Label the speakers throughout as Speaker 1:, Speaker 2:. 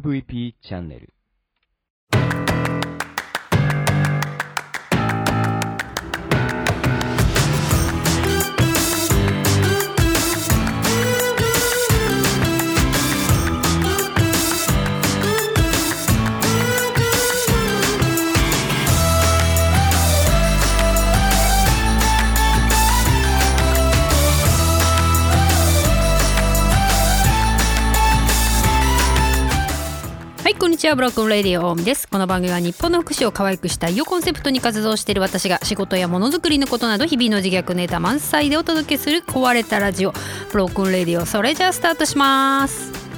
Speaker 1: MVP チャンネル。
Speaker 2: ちはブロックンレディオオウミです。この番組は日本の福祉を可愛くしたいをコンセプトに活動している私が仕事やものづくりのことなど日々の自虐ネタ満載でお届けする壊れたラジオ。ブロックンレディオそれじゃあスタートします。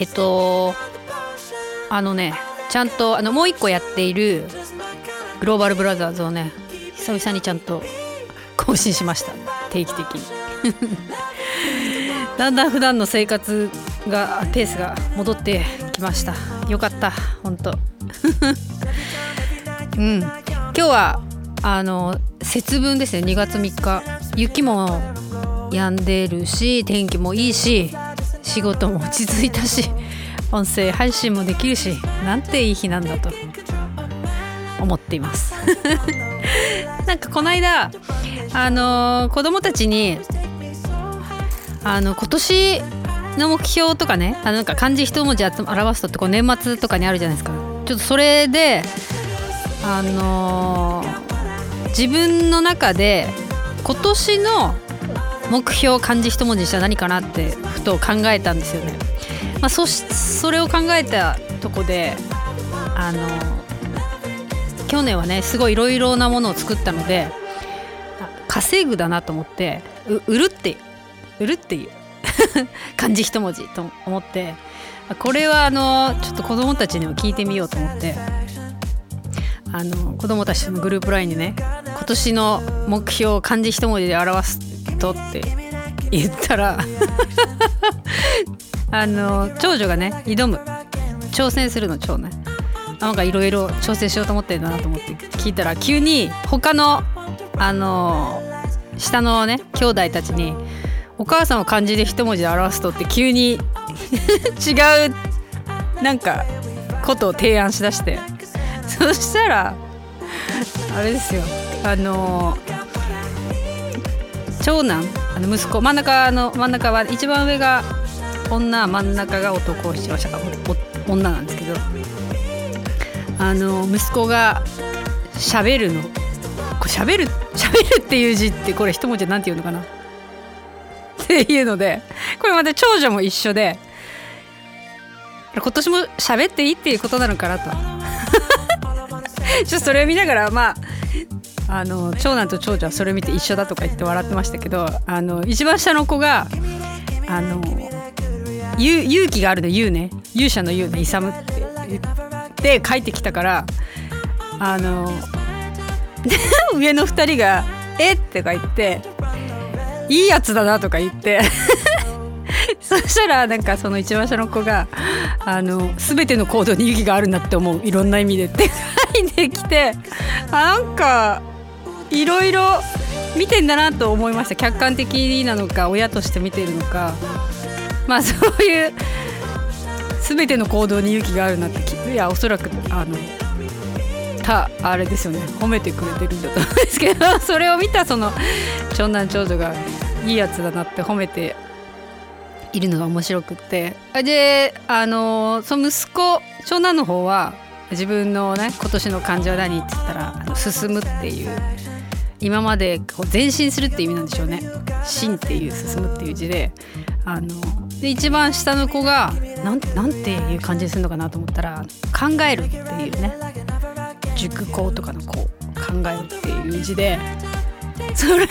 Speaker 2: えっとあのねちゃんとあのもう一個やっているグローバルブラザーズをね久々にちゃんと更新しました。定期的に。だんだん普段の生活がペースが戻ってきました。よかった本当 うん。今日はあの節分ですね。2月3日。雪も止んでるし天気もいいし仕事も落ち着いたし 音声配信もできるしなんていい日なんだと思っています。なんかこの間あの子供たちにあの今年の目標とかねあのなんか漢字一文字表すとってこう年末とかにあるじゃないですか。ちょっとそれであの自分の中で今年の目標漢字一文字したら何かなってふと考えたんですよね。まあ、そしそれを考えたとこであの去年はねすごいいろいろなものを作ったので稼ぐだなと思って売るって売るっていう 漢字一文字と思ってこれはあのちょっと子供たちにも聞いてみようと思ってあの子供たちのグループ LINE にね今年の目標を漢字一文字で表すとって言ったらあの長女がね挑む。挑戦するの長男。なんかいろいろ挑戦しようと思ってるんだなと思って聞いたら急に他のあの下のね兄弟たちに「お母さんを漢字で一文字で表すと」って急に 違うなんかことを提案しだして。そしたらあれですよ。あの長男あの息子真ん中の真ん中は一番上が女真ん中が男一番下が女なんですけど。あの息子が喋るのこれ喋る喋るっていう字ってこれ一文字なんて言うのかな？っていうのでこれまた長女も一緒で今年も喋っていいっていうことなのかなと。ちょっとそれを見ながらまああの長男と長女はそれ見て一緒だとか言って笑ってましたけどあの一番下の子があの勇気があるの言うね勇者の言うね勇って言って帰ってきたからあの上の2人が「えっ?」てか言って「いいやつだな」とか言ってそしたらなんかその一番下の子が「あの全ての行動に勇気があるんだって思ういろんな意味で」って書いてきてなんかいろいろ見てんだなと思いました。客観的なのか親として見てるのか。まあそういう全ての行動に勇気があるなっていやおそらくあのたあれですよね。褒めてくれてるんだと思うんですけど それを見たその長男長女がいいやつだなって褒めているのが面白くって。であのその息子長男の方は自分のね今年の漢字は何って言ったら「進む」っていう今までこう前進するっていう意味なんでしょうね「進」っていう「進む」っていう字で。あので一番下の子がなんなんていう感じにするのかなと思ったら「考える」っていうね。熟考とかのこう考えるっていう字で。それ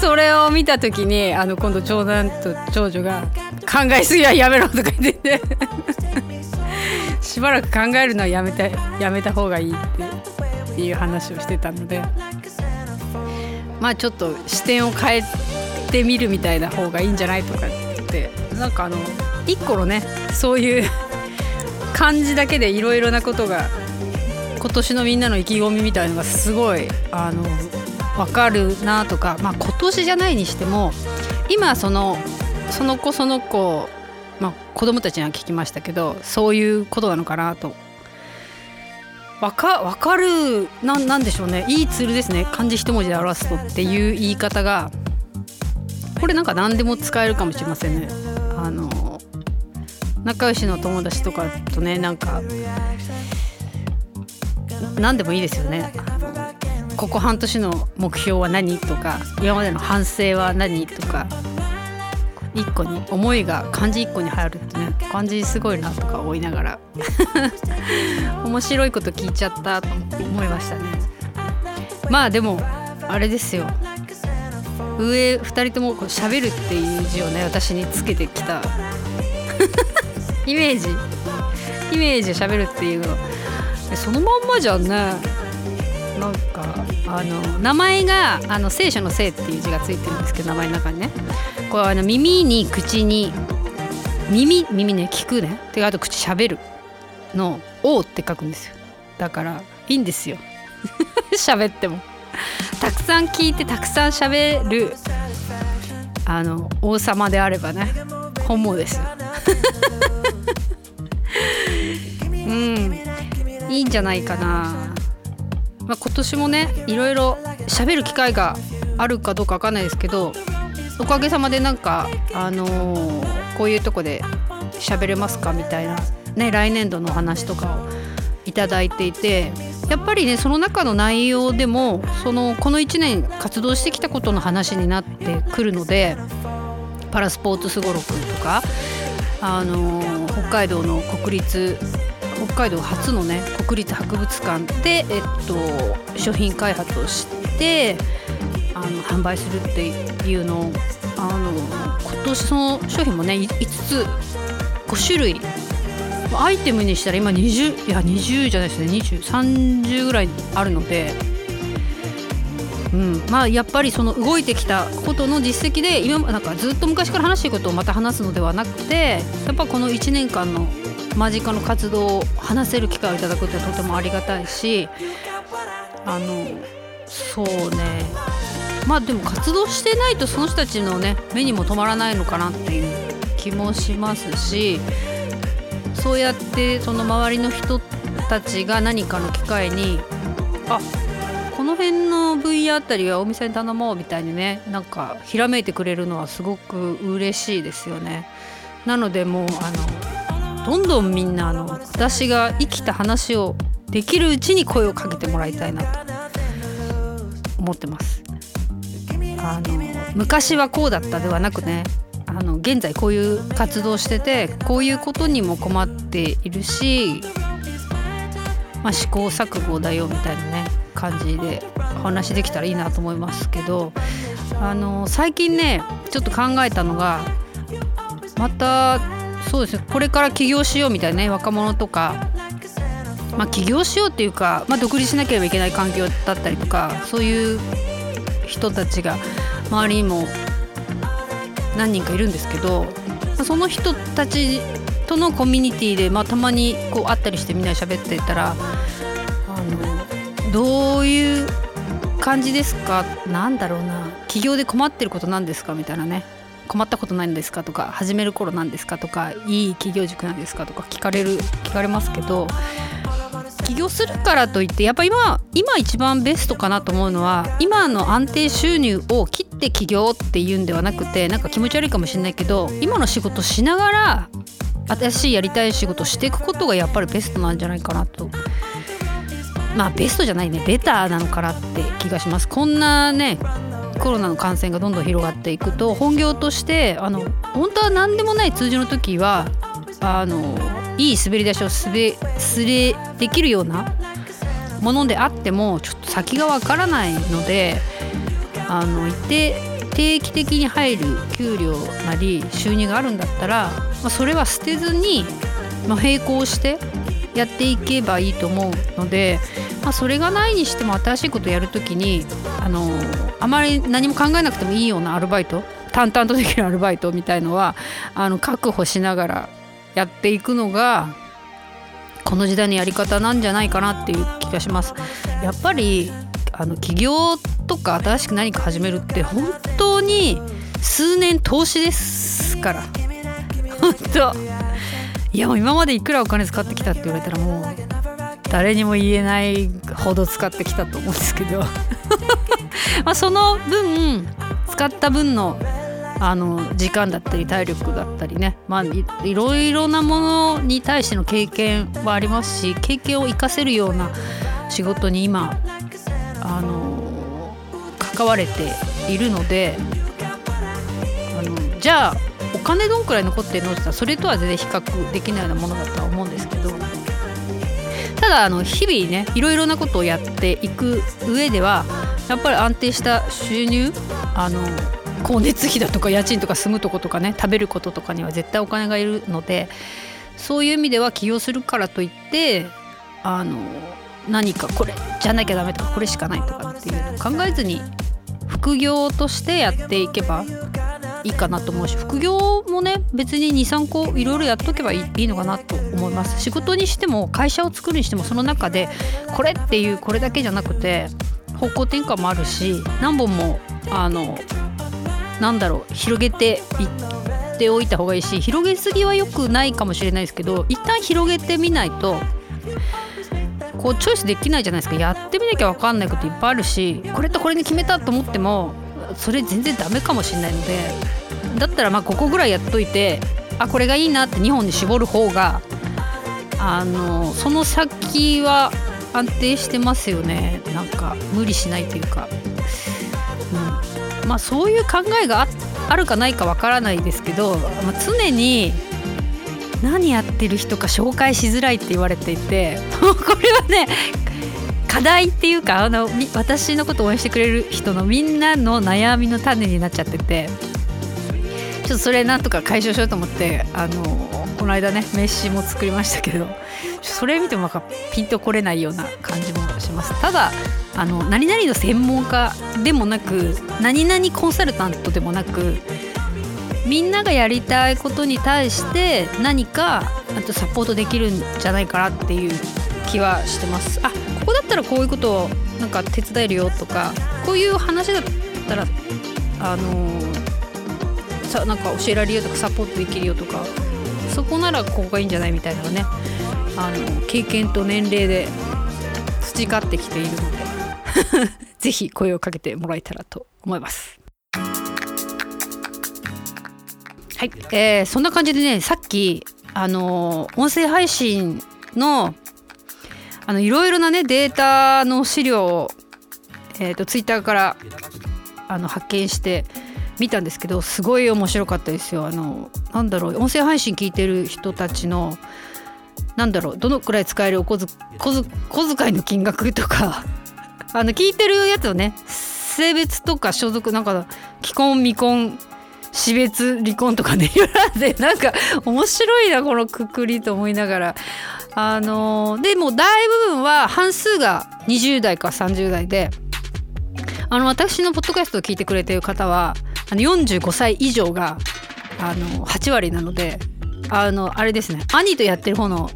Speaker 2: それを見た時にあの今度長男と長女が「考えすぎはやめろ」とか言ってて。しばらく考えるのはやめたやめた方がいいっていう話をしてたので。まあちょっと視点を変えてみるみたいな方がいいんじゃないとかってなんかあの一個のねそういう 感じだけでいろいろなことが今年のみんなの意気込みみたいのがすごいあの分かるなとか、まあ、今年じゃないにしても今そのその子その子、まあ、子供たちには聞きましたけどそういうことなのかなと分か分かるななんでしょうねいいツールですね漢字一文字で表すとっていう言い方がこれなんか何でも使えるかもしれませんね。あの仲良しの友達とかとねなんか何でもいいですよね。ここ半年の目標は何とか今までの反省は何とか一個に思いが漢字一個に入るってね漢字すごいなとか思いながら。面白いこと聞いちゃったと思いましたね。まあでもあれですよ。上2人ともこう喋るっていう字をね私につけてきた。イメージ。イメージで喋るっていうの。そのまんまじゃんね。なんかあの名前があの聖書の「聖」っていう字がついてるんですけど名前の中にね。これあの耳に口に耳耳ね聞くね。であと口しゃべるの「お」って書くんですよ。だからいいんですよ。喋っても。たくさん聞いてたくさん喋るあの王様であればね。本望です うん。いいんじゃないかな、まあ、今年もねいろいろ喋る機会があるかどうかわかんないですけどおかげさまでなんかあのー、こういうとこで喋れますかみたいなね来年度のお話とかをいただいていてやっぱりねその中の内容でもそのこの1年活動してきたことの話になってくるのでパラスポーツすごろくとかあのー、北海道の国立北海道初のね国立博物館で、えっと、商品開発をしてあの販売するっていうのをあの今年その商品もね5つ5種類アイテムにしたら今20いや20じゃないですね。2030ぐらいあるので、うん。まあ、やっぱりその動いてきたことの実績で今なんかずっと昔から話していることをまた話すのではなくてやっぱこの1年間の間近の活動を話せる機会をいただくってとてもありがたいしあのそうね。まあでも活動してないとその人たちのね目にも留まらないのかなっていう気もしますしそうやってその周りの人たちが何かの機会にあこの辺の分野あたりはお店に頼もうみたいにねなんかひらめいてくれるのはすごく嬉しいですよね。なのでもうあのどんどんみんなあの私が生きた話をできるうちに声をかけてもらいたいなと思ってます。あの昔はこうだったではなくねあの現在こういう活動しててこういうことにも困っているし、まあ、試行錯誤だよみたいなね感じでお話できたらいいなと思いますけどあの最近ねちょっと考えたのがまたそうですねこれから起業しようみたいなね若者とかまあ、起業しようっていうか、まあ、独立しなければいけない環境だったりとかそういう人たちが周りにも何人かいるんですけどその人たちとのコミュニティでまあたまにこう会ったりしてみんなで喋ってたらあのどういう感じですか？なんだろうな。起業で困ってることなんですか？みたいなね。困ったことないんですか？とか始める頃なんですか？とかいい企業塾なんですか？とか聞かれる聞かれますけど起業するからといってやっぱ今今一番ベストかなと思うのは今の安定収入を切って起業っていうんではなくてなんか気持ち悪いかもしれないけど今の仕事しながら新しいやりたい仕事していくことがやっぱりベストなんじゃないかなと。まあベストじゃないね。ベターなのかなって気がします。こんなねコロナの感染がどんどん広がっていくと本業としてあの本当は何でもない通常の時はあのいい滑り出しをすべすれできるようなものであってもちょっと先がわからないのであの一定定期的に入る給料なり収入があるんだったら、まあ、それは捨てずに、まあ、並行してやっていけばいいと思うのでまあ、それがないにしても新しいことやるときにあのあまり何も考えなくてもいいようなアルバイト淡々とできるアルバイトみたいのはあの確保しながらやっていくのがこの時代のやり方なんじゃないかなっていう気がします。やっぱりあの起業とか新しく何か始めるって本当に数年投資ですから。本当。いやもう今までいくらお金使ってきたって言われたらもう誰にも言えないほど使ってきたと思うんですけど。まあその分使った分のあの時間だったり体力だったりね、まあ、いいろいろなものに対しての経験はありますし経験を生かせるような仕事に今あの関われているのであのじゃあお金どんくらい残ってるのってそれとは全然比較できないようなものだとは思うんですけど。ただあの日々ねいろいろなことをやっていく上ではやっぱり安定した収入あの光熱費だとか家賃とか住むとことかね食べることとかには絶対お金がいるのでそういう意味では起業するからといってあの何かこれじゃなきゃダメとかこれしかないとかっていうのを考えずに副業としてやっていけばいいかなと思うし副業もね別に23個いろいろやっとけばいいいいのかなと思います。仕事にしても会社を作るにしてもその中でこれっていうこれだけじゃなくて方向転換もあるし何本もあのなんだろう広げていっておいた方がいいし広げすぎは良くないかもしれないですけど一旦広げてみないとこうチョイスできないじゃないですか。やってみなきゃ分かんないこといっぱいあるしこれとこれに決めたと思ってもそれ全然ダメかもしれないのでだったらまあここぐらいやっといてあこれがいいなって2本に絞る方があのその先は安定してますよね。なんか無理しないというか、まあそういう考えがあるかないかわからないですけど、まあ、常に何やってる人か紹介しづらいって言われていて これはね課題っていうかあの私のことを応援してくれる人のみんなの悩みの種になっちゃっててちょっとそれなんとか解消しようと思ってあのこの間ね名刺も作りましたけどそれ見てもなんかピンとこれないような感じもします。ただあの何々の専門家でもなく何々コンサルタントでもなくみんながやりたいことに対して何かあとサポートできるんじゃないかなっていう気はしてます。あここだったらこういうことをなんか手伝えるよとかこういう話だったらあの、さなんか教えられるよとかサポートできるよとかそこならここがいいんじゃないみたいなのね。あの経験と年齢で培ってきているので。ぜひ声をかけてもらえたらと思います。はい、えー、そんな感じでねさっきあの音声配信のあのいろいろなねデータの資料を、えーと、ツイッターからあの発見して見たんですけどすごい面白かったですよ。あのなんだろう音声配信聞いてる人たちのなんだろうどのくらい使えるお小遣いの金額とか あの聞いてるやつをね性別とか所属なんか既婚未婚死別離婚とかね 言われてなんか面白いなこのくくりと思いながらあのでも大部分は半数が20代か30代であの私のポッドキャストを聞いてくれてる方はあの45歳以上があの8割なのであのあれですね兄とやってる方の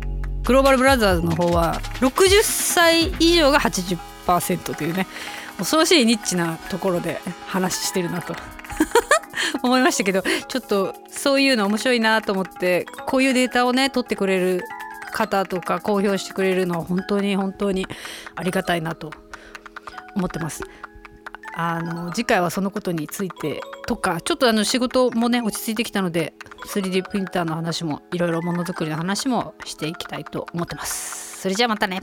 Speaker 2: グローバルブラザーズの方は60歳以上が80%というね恐ろしいニッチなところで話してるなと 思いましたけどちょっとそういうの面白いなと思ってこういうデータをね取ってくれる方とか公表してくれるのは本当に本当にありがたいなと思ってます。あの次回はそのことについてとかちょっとあの仕事もね落ち着いてきたので 3D プリンターの話もいろいろものづくりの話もしていきたいと思ってます。それじゃあまたね。